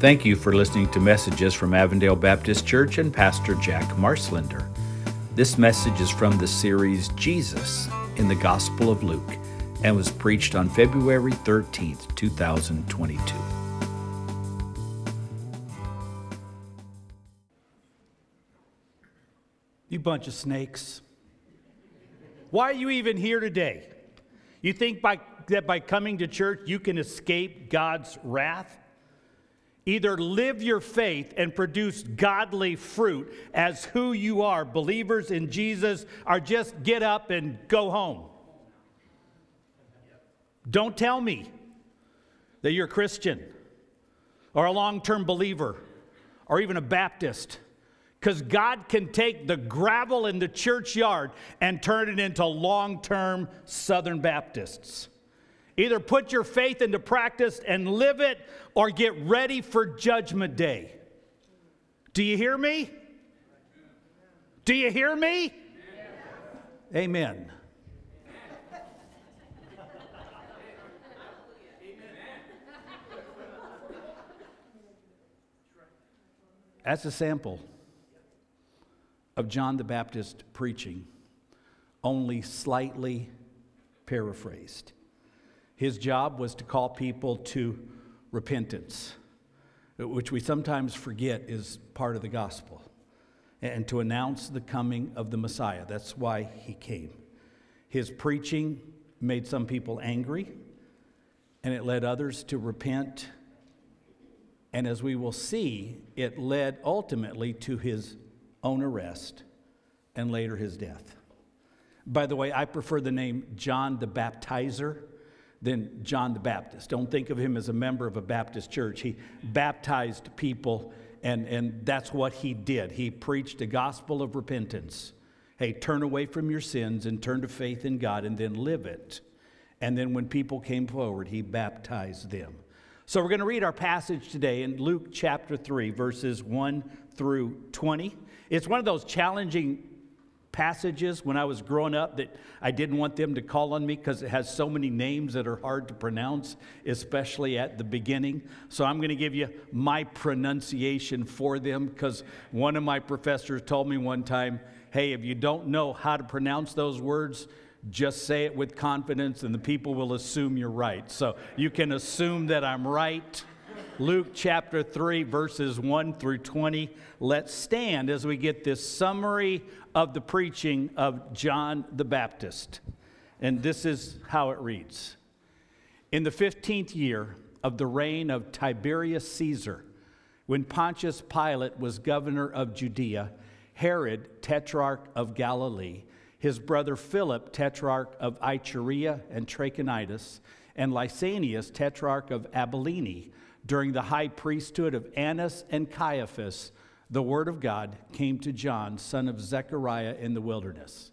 Thank you for listening to messages from Avondale Baptist Church and Pastor Jack Marslender. This message is from the series Jesus in the Gospel of Luke and was preached on February 13th, 2022. You bunch of snakes. Why are you even here today? You think by, that by coming to church you can escape God's wrath? Either live your faith and produce godly fruit as who you are, believers in Jesus, or just get up and go home. Don't tell me that you're a Christian or a long term believer or even a Baptist because God can take the gravel in the churchyard and turn it into long term Southern Baptists. Either put your faith into practice and live it or get ready for Judgment Day. Do you hear me? Do you hear me? Amen. That's a sample of John the Baptist preaching, only slightly paraphrased. His job was to call people to repentance, which we sometimes forget is part of the gospel, and to announce the coming of the Messiah. That's why he came. His preaching made some people angry, and it led others to repent. And as we will see, it led ultimately to his own arrest and later his death. By the way, I prefer the name John the Baptizer than John the Baptist. Don't think of him as a member of a Baptist church. He baptized people, and, and that's what he did. He preached a gospel of repentance. Hey, turn away from your sins and turn to faith in God and then live it. And then when people came forward, he baptized them. So we're going to read our passage today in Luke chapter 3, verses 1 through 20. It's one of those challenging passages when I was growing up that I didn't want them to call on me because it has so many names that are hard to pronounce, especially at the beginning. So I'm going to give you my pronunciation for them because one of my professors told me one time, hey, if you don't know how to pronounce those words, just say it with confidence and the people will assume you're right. So you can assume that I'm right. Luke chapter 3, verses 1 through 20. Let's stand as we get this summary of the preaching of John the Baptist. And this is how it reads In the 15th year of the reign of Tiberius Caesar, when Pontius Pilate was governor of Judea, Herod, tetrarch of Galilee, his brother Philip, tetrarch of Iturea and Trachonitis, and Lysanias, tetrarch of Abilene, during the high priesthood of Annas and Caiaphas, the word of God came to John, son of Zechariah, in the wilderness.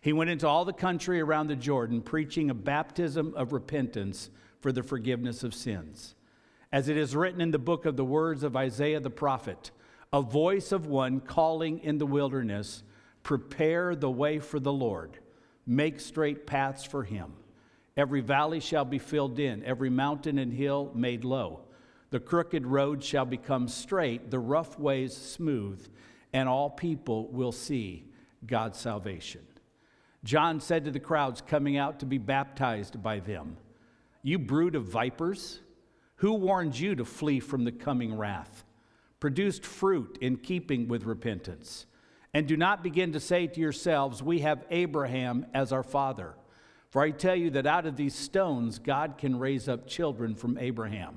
He went into all the country around the Jordan, preaching a baptism of repentance for the forgiveness of sins. As it is written in the book of the words of Isaiah the prophet, a voice of one calling in the wilderness, Prepare the way for the Lord, make straight paths for him. Every valley shall be filled in, every mountain and hill made low. The crooked road shall become straight, the rough ways smooth, and all people will see God's salvation. John said to the crowds coming out to be baptized by them, You brood of vipers, who warned you to flee from the coming wrath? Produced fruit in keeping with repentance. And do not begin to say to yourselves, We have Abraham as our father. For I tell you that out of these stones God can raise up children from Abraham.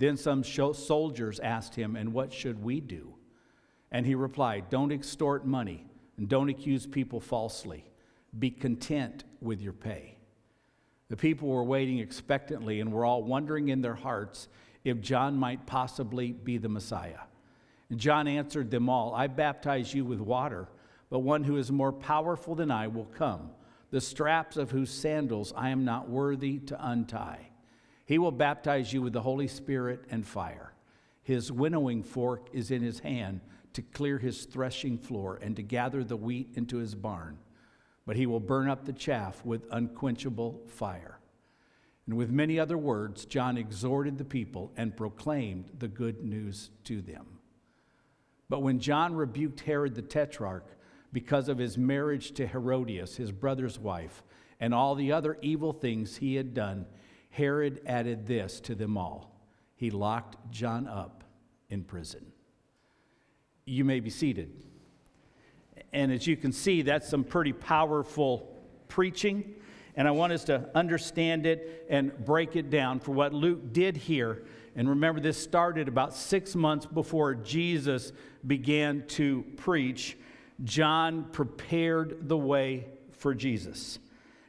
Then some soldiers asked him, And what should we do? And he replied, Don't extort money and don't accuse people falsely. Be content with your pay. The people were waiting expectantly and were all wondering in their hearts if John might possibly be the Messiah. And John answered them all I baptize you with water, but one who is more powerful than I will come, the straps of whose sandals I am not worthy to untie. He will baptize you with the Holy Spirit and fire. His winnowing fork is in his hand to clear his threshing floor and to gather the wheat into his barn, but he will burn up the chaff with unquenchable fire. And with many other words, John exhorted the people and proclaimed the good news to them. But when John rebuked Herod the tetrarch because of his marriage to Herodias, his brother's wife, and all the other evil things he had done, Herod added this to them all he locked John up in prison. You may be seated. And as you can see, that's some pretty powerful preaching. And I want us to understand it and break it down for what Luke did here. And remember, this started about six months before Jesus began to preach. John prepared the way for Jesus.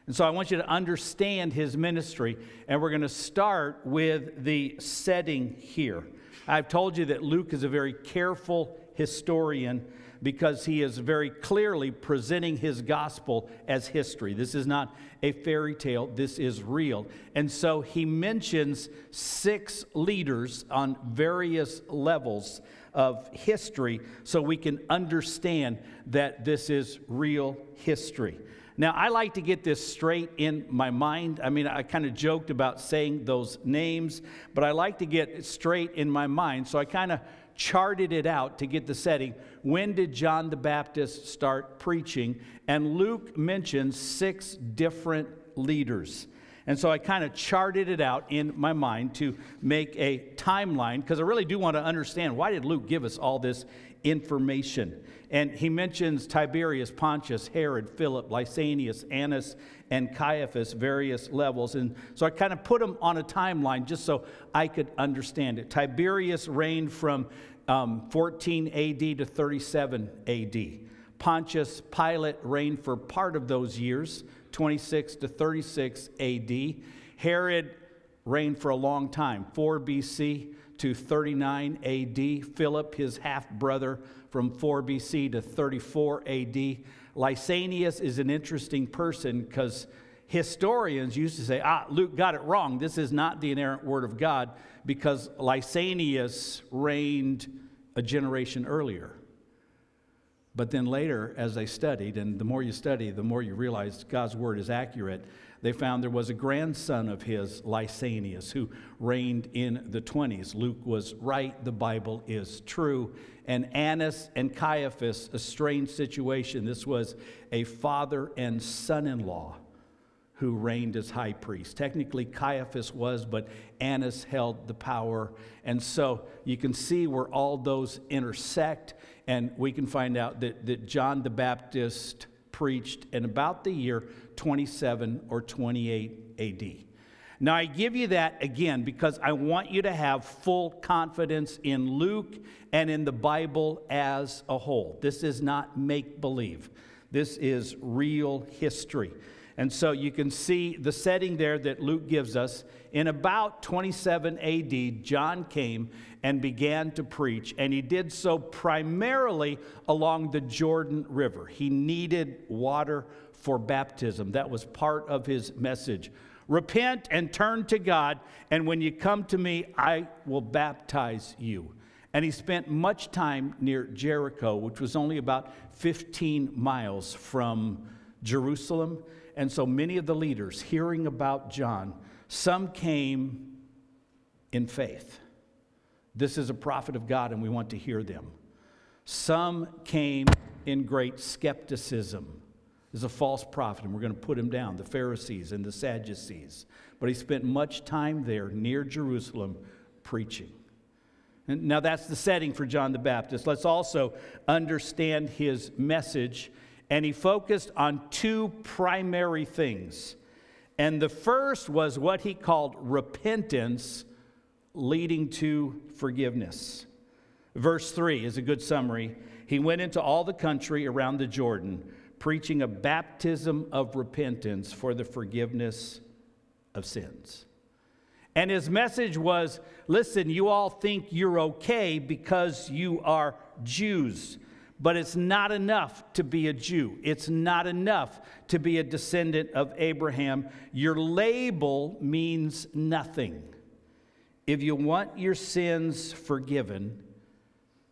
And so I want you to understand his ministry. And we're going to start with the setting here. I've told you that Luke is a very careful historian because he is very clearly presenting his gospel as history. This is not a fairy tale, this is real. And so he mentions six leaders on various levels of history so we can understand that this is real history. Now, I like to get this straight in my mind. I mean, I kind of joked about saying those names, but I like to get it straight in my mind. So I kind of charted it out to get the setting. When did John the Baptist start preaching? And Luke mentions six different leaders. And so I kind of charted it out in my mind to make a timeline because I really do want to understand why did Luke give us all this information? And he mentions Tiberius, Pontius, Herod, Philip, Lysanias, Annas, and Caiaphas, various levels. And so I kind of put them on a timeline just so I could understand it. Tiberius reigned from um, 14 AD to 37 AD. Pontius Pilate reigned for part of those years, 26 to 36 AD. Herod reigned for a long time, 4 BC to 39 AD. Philip, his half brother, from 4 BC to 34 AD. Lysanias is an interesting person because historians used to say, ah, Luke got it wrong. This is not the inerrant word of God because Lysanias reigned a generation earlier. But then later, as they studied, and the more you study, the more you realize God's word is accurate, they found there was a grandson of his, Lysanias, who reigned in the 20s. Luke was right, the Bible is true. And Annas and Caiaphas, a strange situation. This was a father and son in law who reigned as high priest. Technically, Caiaphas was, but Annas held the power. And so you can see where all those intersect, and we can find out that, that John the Baptist preached in about the year 27 or 28 AD. Now, I give you that again because I want you to have full confidence in Luke and in the Bible as a whole. This is not make believe, this is real history. And so you can see the setting there that Luke gives us. In about 27 AD, John came and began to preach, and he did so primarily along the Jordan River. He needed water for baptism, that was part of his message. Repent and turn to God, and when you come to me, I will baptize you. And he spent much time near Jericho, which was only about 15 miles from Jerusalem. And so many of the leaders hearing about John, some came in faith. This is a prophet of God, and we want to hear them. Some came in great skepticism. Is a false prophet, and we're going to put him down the Pharisees and the Sadducees. But he spent much time there near Jerusalem preaching. And now that's the setting for John the Baptist. Let's also understand his message. And he focused on two primary things. And the first was what he called repentance leading to forgiveness. Verse 3 is a good summary. He went into all the country around the Jordan, preaching a baptism of repentance for the forgiveness of sins. And his message was listen, you all think you're okay because you are Jews, but it's not enough to be a Jew. It's not enough to be a descendant of Abraham. Your label means nothing. If you want your sins forgiven,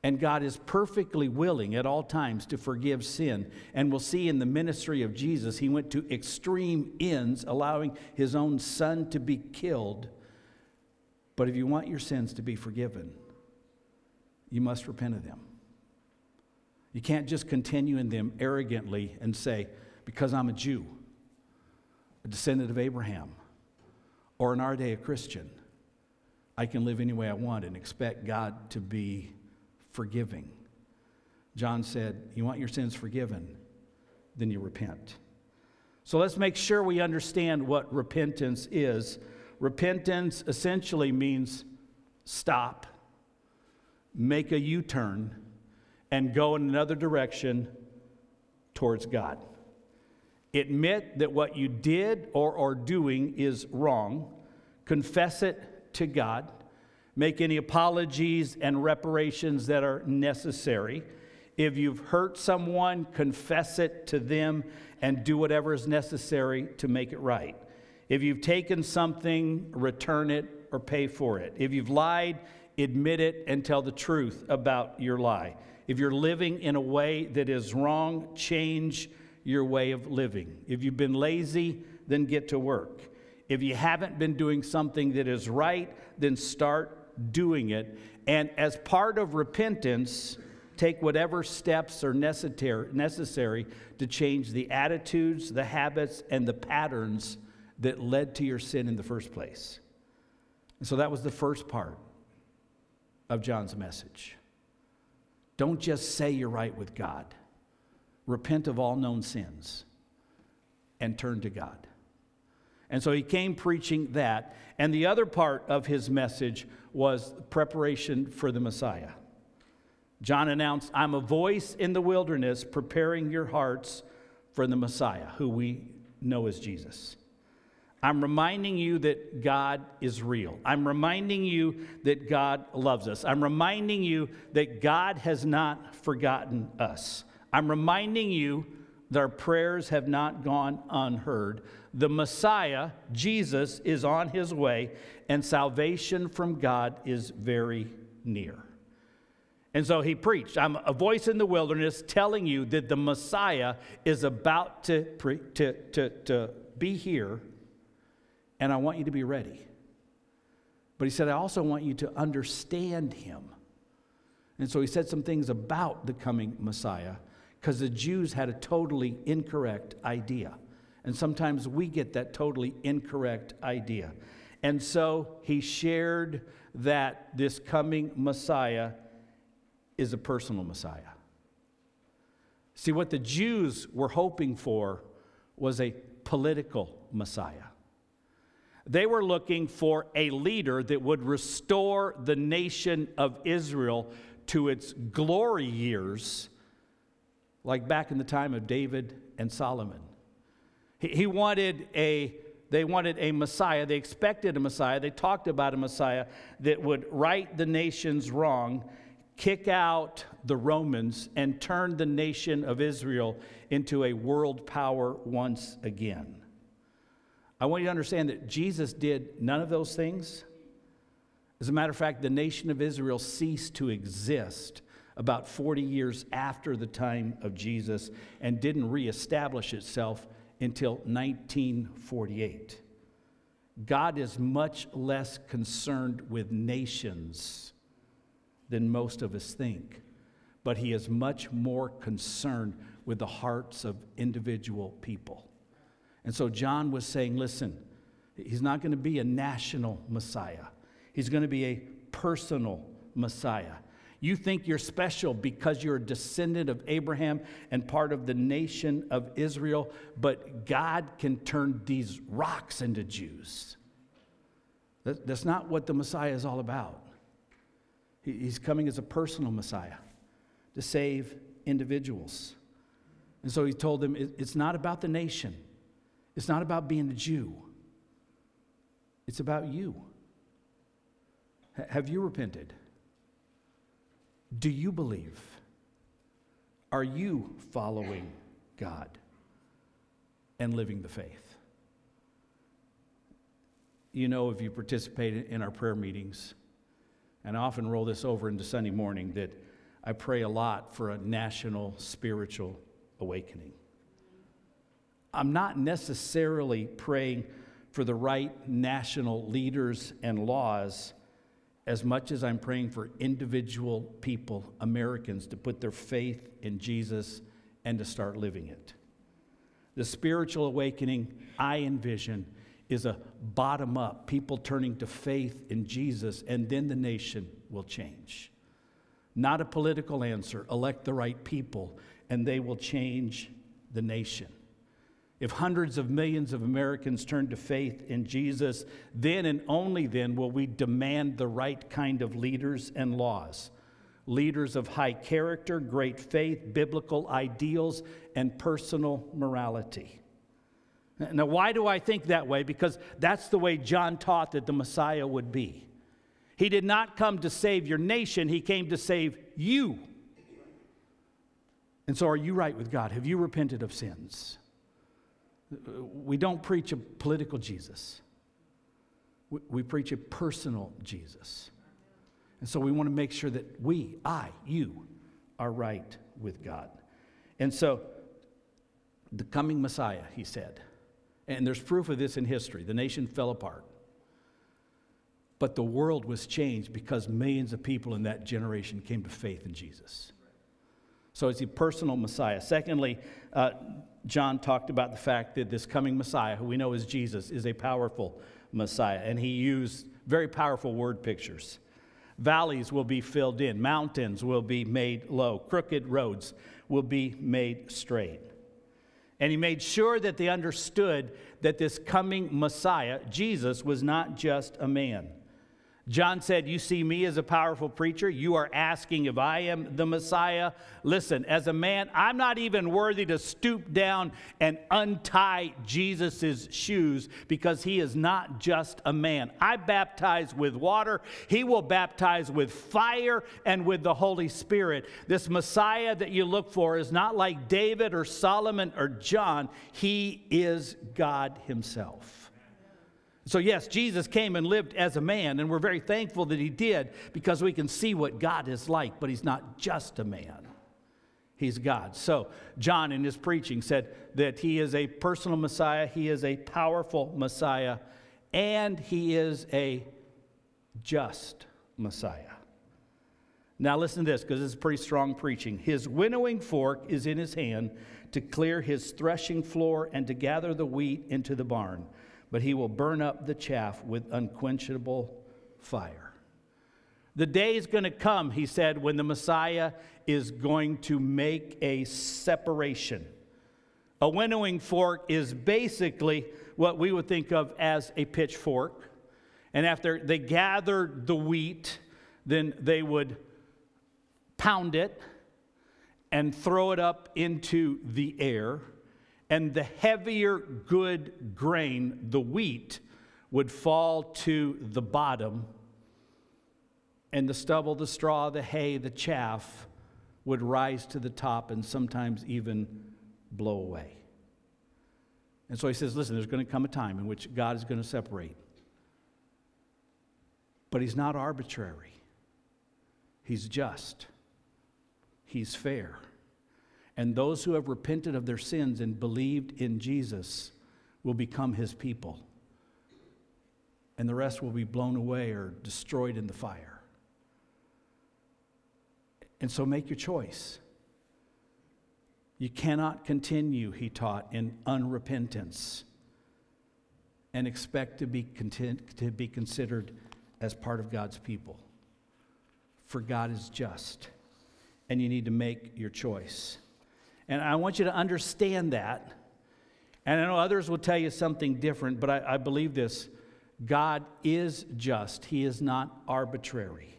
and God is perfectly willing at all times to forgive sin. And we'll see in the ministry of Jesus, he went to extreme ends, allowing his own son to be killed but if you want your sins to be forgiven, you must repent of them. You can't just continue in them arrogantly and say, because I'm a Jew, a descendant of Abraham, or in our day a Christian, I can live any way I want and expect God to be forgiving. John said, You want your sins forgiven? Then you repent. So let's make sure we understand what repentance is Repentance essentially means stop, make a U turn, and go in another direction towards God. Admit that what you did or are doing is wrong, confess it to God, make any apologies and reparations that are necessary. If you've hurt someone, confess it to them and do whatever is necessary to make it right. If you've taken something, return it or pay for it. If you've lied, admit it and tell the truth about your lie. If you're living in a way that is wrong, change your way of living. If you've been lazy, then get to work. If you haven't been doing something that is right, then start doing it. And as part of repentance, take whatever steps are necessary necessary to change the attitudes, the habits, and the patterns that led to your sin in the first place. And so that was the first part of John's message. Don't just say you're right with God, repent of all known sins and turn to God. And so he came preaching that. And the other part of his message was preparation for the Messiah. John announced, I'm a voice in the wilderness preparing your hearts for the Messiah, who we know as Jesus. I'm reminding you that God is real. I'm reminding you that God loves us. I'm reminding you that God has not forgotten us. I'm reminding you that our prayers have not gone unheard. The Messiah, Jesus, is on his way, and salvation from God is very near. And so he preached, I'm a voice in the wilderness telling you that the Messiah is about to, pre- to, to, to be here and I want you to be ready. But he said, I also want you to understand him. And so he said some things about the coming Messiah because the Jews had a totally incorrect idea. And sometimes we get that totally incorrect idea. And so he shared that this coming Messiah is a personal Messiah. See, what the Jews were hoping for was a political Messiah. They were looking for a leader that would restore the nation of Israel to its glory years, like back in the time of David and Solomon. He, he wanted a they wanted a Messiah. They expected a Messiah. They talked about a Messiah that would right the nation's wrong, kick out the Romans, and turn the nation of Israel into a world power once again. I want you to understand that Jesus did none of those things. As a matter of fact, the nation of Israel ceased to exist about 40 years after the time of Jesus and didn't reestablish itself until 1948. God is much less concerned with nations than most of us think, but He is much more concerned with the hearts of individual people. And so John was saying, listen, he's not going to be a national Messiah, he's going to be a personal Messiah. You think you're special because you're a descendant of Abraham and part of the nation of Israel, but God can turn these rocks into Jews. That's not what the Messiah is all about. He's coming as a personal Messiah to save individuals. And so he told them it's not about the nation, it's not about being a Jew, it's about you. Have you repented? Do you believe? Are you following God and living the faith? You know, if you participate in our prayer meetings, and I often roll this over into Sunday morning, that I pray a lot for a national spiritual awakening. I'm not necessarily praying for the right national leaders and laws as much as I'm praying for individual people, Americans, to put their faith in Jesus and to start living it. The spiritual awakening I envision is a bottom up, people turning to faith in Jesus, and then the nation will change. Not a political answer. Elect the right people, and they will change the nation. If hundreds of millions of Americans turn to faith in Jesus, then and only then will we demand the right kind of leaders and laws. Leaders of high character, great faith, biblical ideals, and personal morality. Now, why do I think that way? Because that's the way John taught that the Messiah would be. He did not come to save your nation, he came to save you. And so, are you right with God? Have you repented of sins? We don't preach a political Jesus, we, preach a personal Jesus. And so we want to make sure that we, I, you, are right with God. And so, the coming Messiah, he said, and there's proof of this in history, the nation fell apart. But the world was changed because millions of people in that generation came to faith in Jesus. So it's a personal Messiah. Secondly, uh, John talked about the fact that this coming Messiah, who we know is Jesus, is a powerful Messiah. And he used very powerful word pictures. Valleys will be filled in, mountains will be made low, crooked roads will be made straight. And he made sure that they understood that this coming Messiah, Jesus, was not just a man. John said, You see me as a powerful preacher. You are asking if I am the Messiah. Listen, as a man, I'm not even worthy to stoop down and untie Jesus' shoes because he is not just a man. I baptize with water, he will baptize with fire and with the Holy Spirit. This Messiah that you look for is not like David or Solomon or John, he is God himself. So, yes, Jesus came and lived as a man, and we're very thankful that he did because we can see what God is like, but he's not just a man. He's God. So, John in his preaching said that he is a personal Messiah, he is a powerful Messiah, and he is a just Messiah. Now, listen to this because this is pretty strong preaching. His winnowing fork is in his hand to clear his threshing floor and to gather the wheat into the barn but he will burn up the chaff with unquenchable fire. The day is going to come, he said, when the Messiah is going to make a separation. A winnowing fork is basically what we would think of as a pitchfork. And after they gathered the wheat, then they would pound it and throw it up into the air and the heavier good grain, the wheat, would fall to the bottom, and the stubble, the straw, the hay, the chaff would rise to the top and sometimes even blow away. And so he says, listen, there's going to come a time in which God is going to separate. But he's not arbitrary, he's just, he's fair. And those who have repented of their sins and believed in Jesus will become his people. And the rest will be blown away or destroyed in the fire. And so make your choice. You cannot continue, he taught, in unrepentance and expect to be, content, to be considered as part of God's people. For God is just, and you need to make your choice. And I want you to understand that. And I know others will tell you something different, but I, I believe this God is just, He is not arbitrary.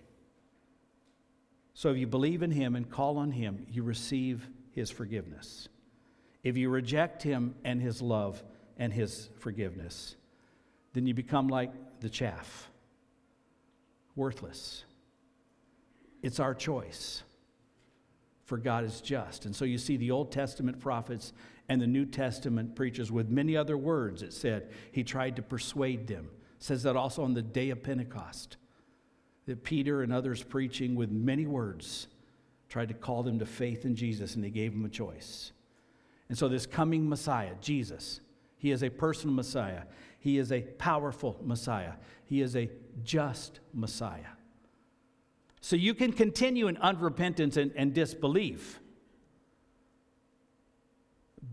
So if you believe in Him and call on Him, you receive His forgiveness. If you reject Him and His love and His forgiveness, then you become like the chaff. worthless. It's our choice, for God is just. And so you see the Old Testament prophets and the New Testament preachers with many other words. It said he tried to persuade them. It says that also on the day of Pentecost, that Peter and others preaching with many words tried to call them to faith in Jesus, and he gave them a choice. And so, this coming Messiah, Jesus, he is a personal Messiah. He is a powerful Messiah. He is a just Messiah. So you can continue in unrepentance and, and disbelief,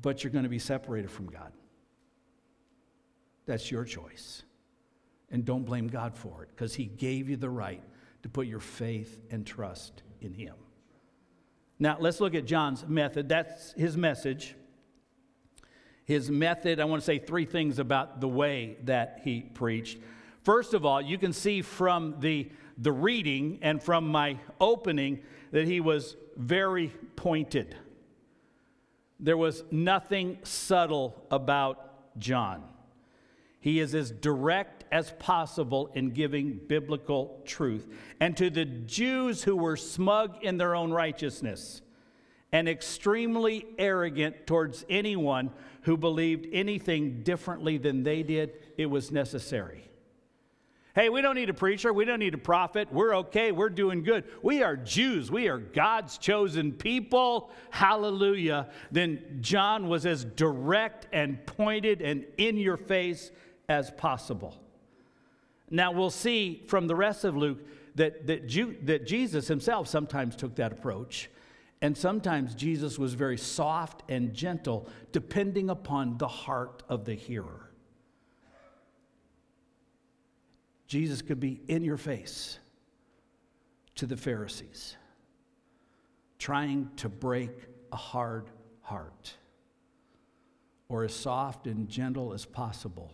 but you're going to be separated from God. That's your choice. And don't blame God for it because He gave you the right to put your faith and trust in Him. Now, let's look at John's method. That's his message his method. I want to say three things about the way that he preached. First of all, you can see from the, the reading and from my opening that he was very pointed. There was nothing subtle about John. He is as direct as possible in giving biblical truth. And to the Jews who were smug in their own righteousness and extremely arrogant towards anyone who believed anything differently than they did, it was necessary. Hey, we don't need a preacher. We don't need a prophet. We're okay. We're doing good. We are Jews. We are God's chosen people. Hallelujah. Then John was as direct and pointed and in your face as possible. Now, we'll see from the rest of Luke that, that, that Jesus himself sometimes took that approach. And sometimes Jesus was very soft and gentle, depending upon the heart of the hearer. Jesus could be in your face to the Pharisees, trying to break a hard heart, or as soft and gentle as possible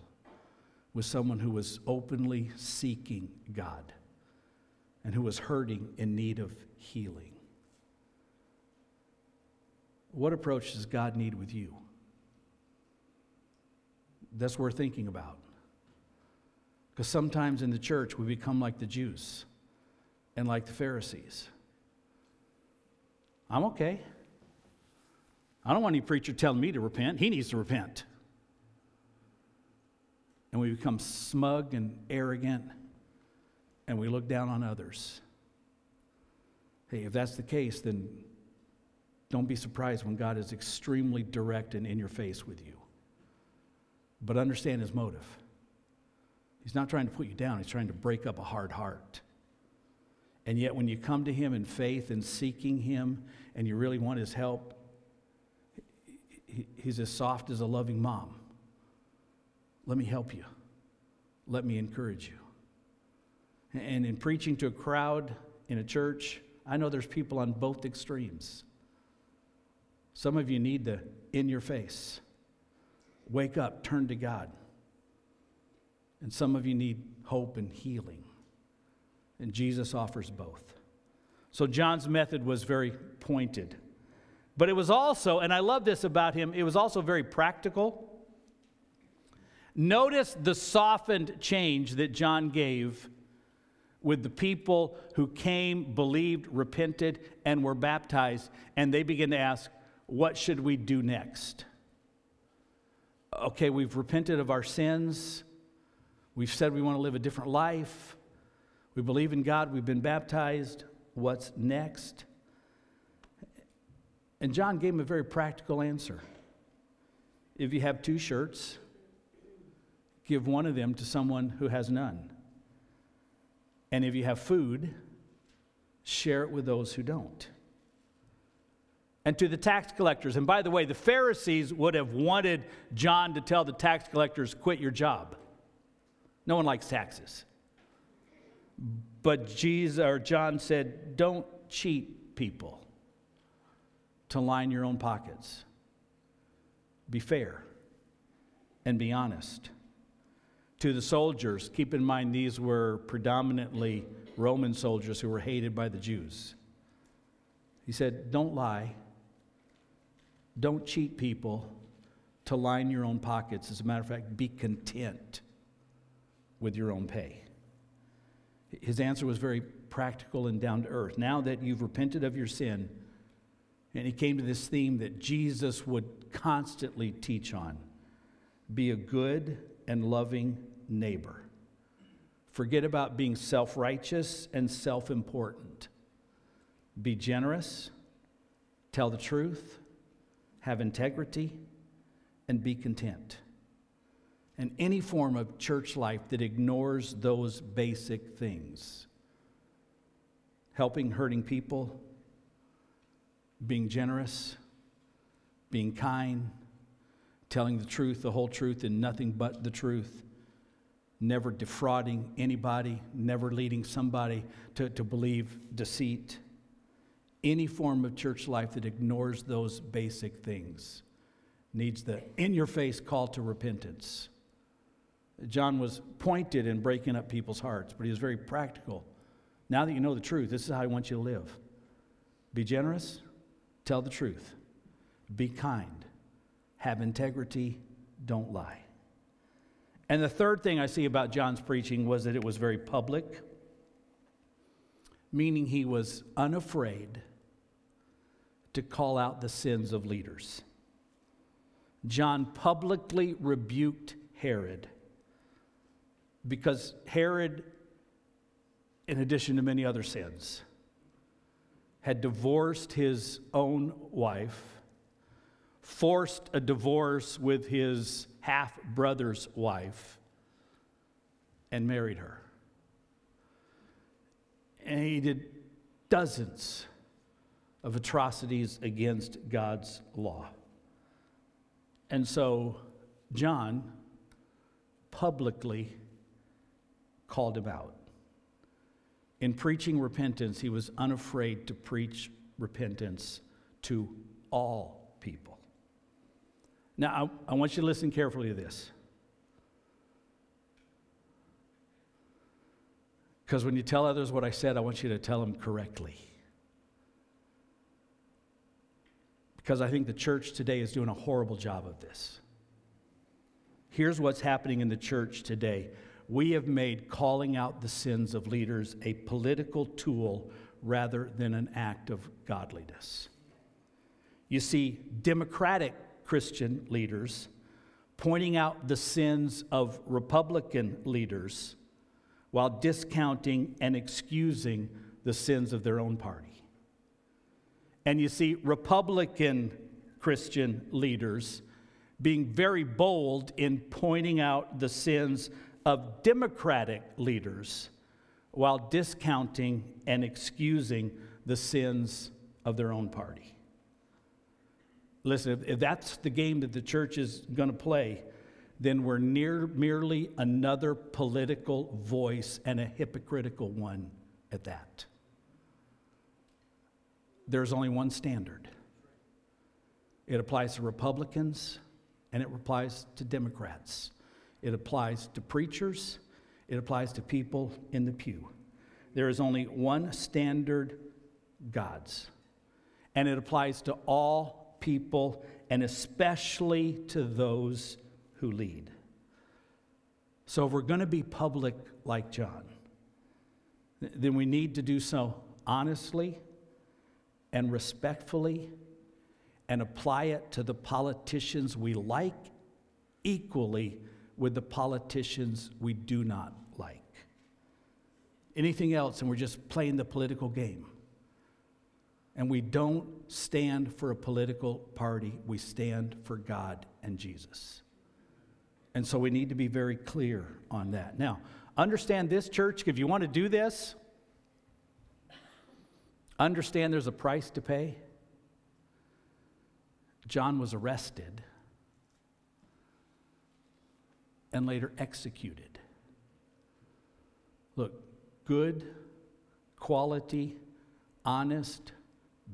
with someone who was openly seeking God and who was hurting in need of healing. What approach does God need with you? That's worth thinking about. Because sometimes in the church we become like the Jews and like the Pharisees. I'm okay. I don't want any preacher telling me to repent. He needs to repent. And we become smug and arrogant and we look down on others. Hey, if that's the case, then don't be surprised when God is extremely direct and in your face with you. But understand his motive. He's not trying to put you down, he's trying to break up a hard heart. And yet, when you come to him in faith and seeking him and you really want his help, he's as soft as a loving mom. Let me help you. Let me encourage you. And in preaching to a crowd in a church, I know there's people on both extremes. Some of you need the in your face. Wake up, turn to God. And some of you need hope and healing. And Jesus offers both. So John's method was very pointed. But it was also, and I love this about him, it was also very practical. Notice the softened change that John gave with the people who came, believed, repented, and were baptized, and they begin to ask, what should we do next? Okay, we've repented of our sins. We've said we want to live a different life. We believe in God. We've been baptized. What's next? And John gave him a very practical answer. If you have two shirts, give one of them to someone who has none. And if you have food, share it with those who don't and to the tax collectors. And by the way, the Pharisees would have wanted John to tell the tax collectors, quit your job. No one likes taxes. But Jesus or John said, don't cheat people to line your own pockets. Be fair and be honest. To the soldiers, keep in mind these were predominantly Roman soldiers who were hated by the Jews. He said, Don't lie don't cheat people to line your own pockets. As a matter of fact, be content with your own pay. His answer was very practical and down to earth. Now that you've repented of your sin, and he came to this theme that Jesus would constantly teach on be a good and loving neighbor. Forget about being self righteous and self important. Be generous, tell the truth, have integrity, and be content. And any form of church life that ignores those basic things helping hurting people, being generous, being kind, telling the truth, the whole truth, and nothing but the truth, never defrauding anybody, never leading somebody to, to believe deceit. Any form of church life that ignores those basic things needs the in your face call to repentance. John was pointed in breaking up people's hearts, but he was very practical. Now that you know the truth, this is how I want you to live be generous, tell the truth, be kind, have integrity, don't lie. And the third thing I see about John's preaching was that it was very public, meaning he was unafraid to call out the sins of leaders. John publicly rebuked Herod because Herod, in addition to many other sins, had divorced his own wife, forced a divorce with his half brother's wife, and married her. And he did dozens of atrocities against God's law. And so John publicly called him out. In preaching repentance, he was unafraid to preach repentance to all people. Now, I, I want you to listen carefully to this. Because when you tell others what I said, I want you to tell them correctly. because I think the church today is doing a horrible job of this. Here's what's happening in the church today we have made calling out the sins of leaders a political tool rather than an act of godliness. You see, democratic Christian leaders pointing out the sins of Republican leaders while discounting and excusing the sins of their own party. And you see Republican Christian leaders being very bold in pointing out the sins of Democratic leaders while discounting and excusing the sins of their own party. Listen, if, that's the game that the church is going to play, then we're near merely another political voice and a hypocritical one at that there's only one standard it applies to Republicans and it applies to Democrats. It applies to preachers. It applies to people in the pew. There is only one standard God's. And it applies to all people and especially to those who lead. So if we're going to be public like John, then we need to do so honestly and respectfully and apply it to the politicians we like equally with the politicians we do not like. Anything else, and we're just playing the political game. And we don't stand for a political party, we stand for God and Jesus. And so we need to be very clear on that. Now, understand this, church, if you want to do this, Understand there's a price to pay. John was arrested and later executed. Look, good, quality, honest,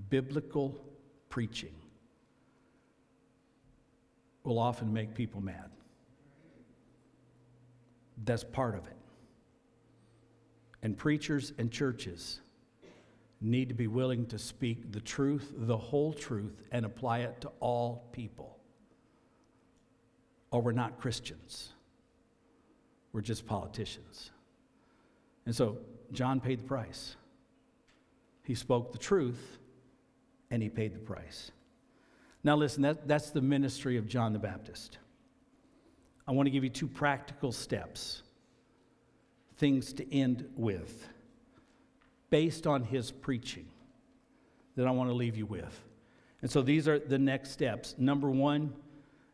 biblical preaching will often make people mad. That's part of it. And preachers and churches need to be willing to speak the truth, the whole truth, and apply it to all people. Or we're not Christians, we're just politicians. And so John paid the price. He spoke the truth and he paid the price. Now, listen, that, that's the ministry of John the Baptist. I want to give you two practical steps, things to end with, based on his preaching that I want to leave you with. And so these are the next steps. Number one,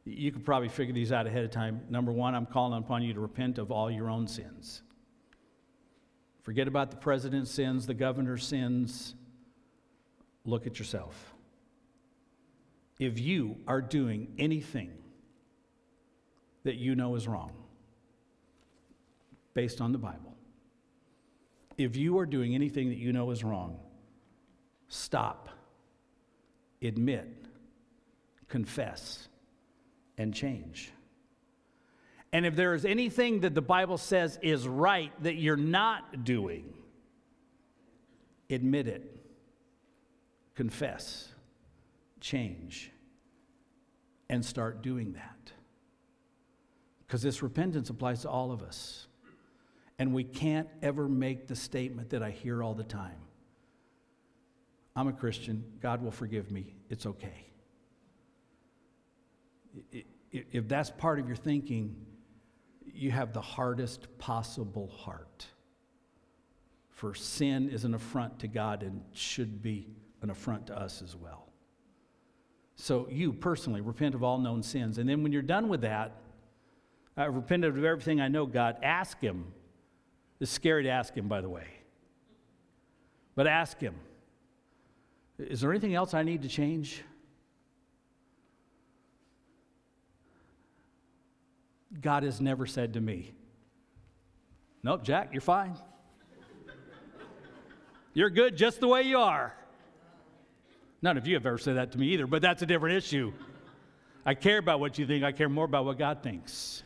you could probably figure these out ahead of time. Number one, I'm calling upon you to repent of all your own sins. Forget about the president's sins, the governor's sins. Look at yourself. If you are doing anything that you know is wrong, based on the Bible, if you are doing anything that you know is wrong, stop, admit, confess, and change. And if there is anything that the Bible says is right that you're not doing, admit it, confess, change, and start doing that. Because this repentance applies to all of us. And we can't ever make the statement that I hear all the time I'm a Christian, God will forgive me, it's okay. If that's part of your thinking, you have the hardest possible heart. For sin is an affront to God and should be an affront to us as well. So, you personally repent of all known sins. And then when you're done with that, I've repented of everything I know, God, ask Him. It's scary to ask Him, by the way. But ask Him, is there anything else I need to change? God has never said to me, Nope, Jack, you're fine. You're good just the way you are. None of you have ever said that to me either, but that's a different issue. I care about what you think, I care more about what God thinks.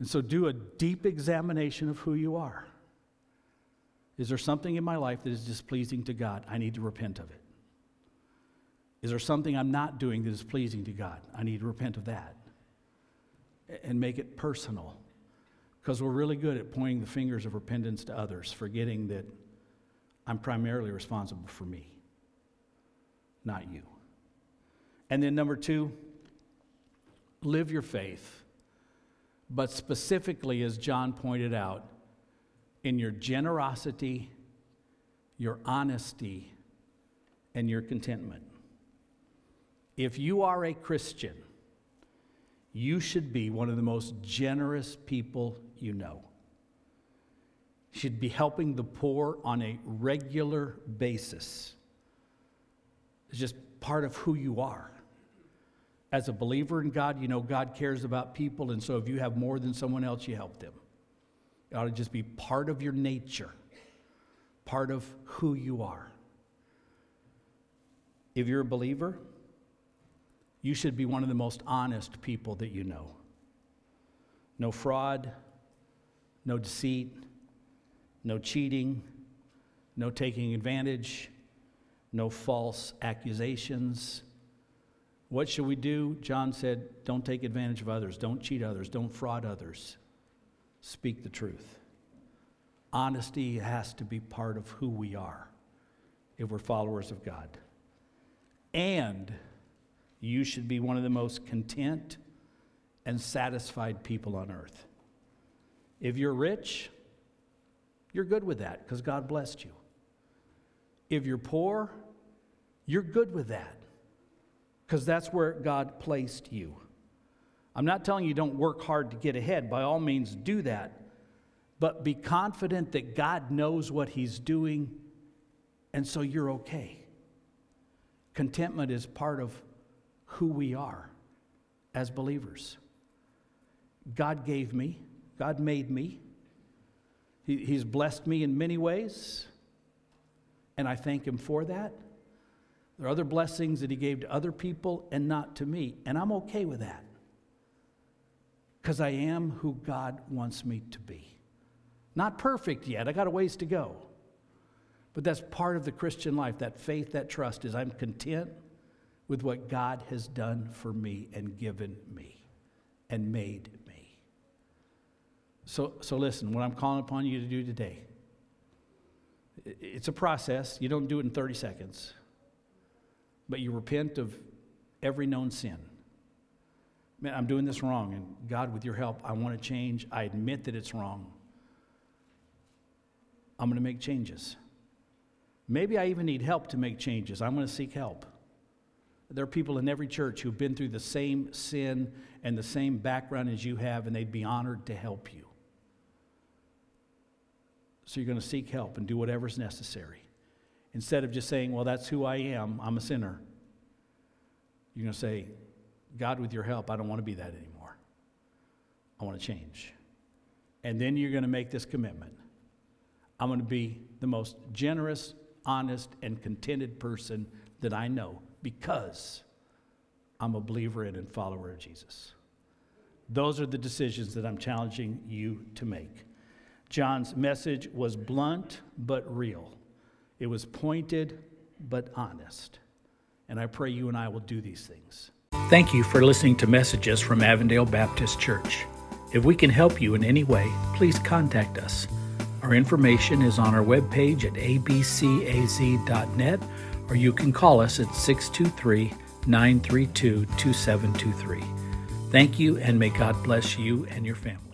And so do a deep examination of who you are. Is there something in my life that is displeasing to God? I need to repent of it. Is there something I'm not doing that is pleasing to God? I need to repent of that and make it personal. Because we're really good at pointing the fingers of repentance to others, forgetting that I'm primarily responsible for me, not you. And then, number two, live your faith, but specifically, as John pointed out, in your generosity, your honesty, and your contentment. If you are a Christian, you should be one of the most generous people you know. You should be helping the poor on a regular basis. It's just part of who you are. As a believer in God, you know God cares about people, and so if you have more than someone else, you help them. It ought to just be part of your nature, part of who you are. If you're a believer, you should be one of the most honest people that you know. No fraud, no deceit, no cheating, no taking advantage, no false accusations. What should we do? John said, Don't take advantage of others, don't cheat others, don't fraud others. Speak the truth. Honesty has to be part of who we are if we're followers of God. And you should be one of the most content and satisfied people on earth. If you're rich, you're good with that because God blessed you. If you're poor, you're good with that because that's where God placed you. I'm not telling you don't work hard to get ahead. By all means, do that. But be confident that God knows what He's doing, and so you're okay. Contentment is part of who we are as believers. God gave me, God made me. He, he's blessed me in many ways, and I thank Him for that. There are other blessings that He gave to other people and not to me, and I'm okay with that because I am who God wants me to be. Not perfect yet, I got a ways to go. But that's part of the Christian life that faith, that trust is I'm content with what God has done for me and given me and made me. So, so listen, what I'm calling upon you to do today, it's a process. You don't do it in 30 seconds, but you repent of every known sin. Man, I'm doing this wrong, and God, with your help, I want to change. I admit that it's wrong. I'm going to make changes. Maybe I even need help to make changes. I'm going to seek help. There are people in every church who've been through the same sin and the same background as you have, and they'd be honored to help you. So you're going to seek help and do whatever's necessary. Instead of just saying, Well, that's who I am, I'm a sinner, you're going to say, God, with your help, I don't want to be that anymore. I want to change. And then you're going to make this commitment I'm going to be the most generous, honest, and contented person that I know because I'm a believer in and follower of Jesus. Those are the decisions that I'm challenging you to make. John's message was blunt but real, it was pointed but honest. And I pray you and I will do these things. Thank you for listening to messages from Avondale Baptist Church. If we can help you in any way, please contact us. Our information is on our webpage at abcaz.net, or you can call us at 623 932 2723. Thank you, and may God bless you and your family.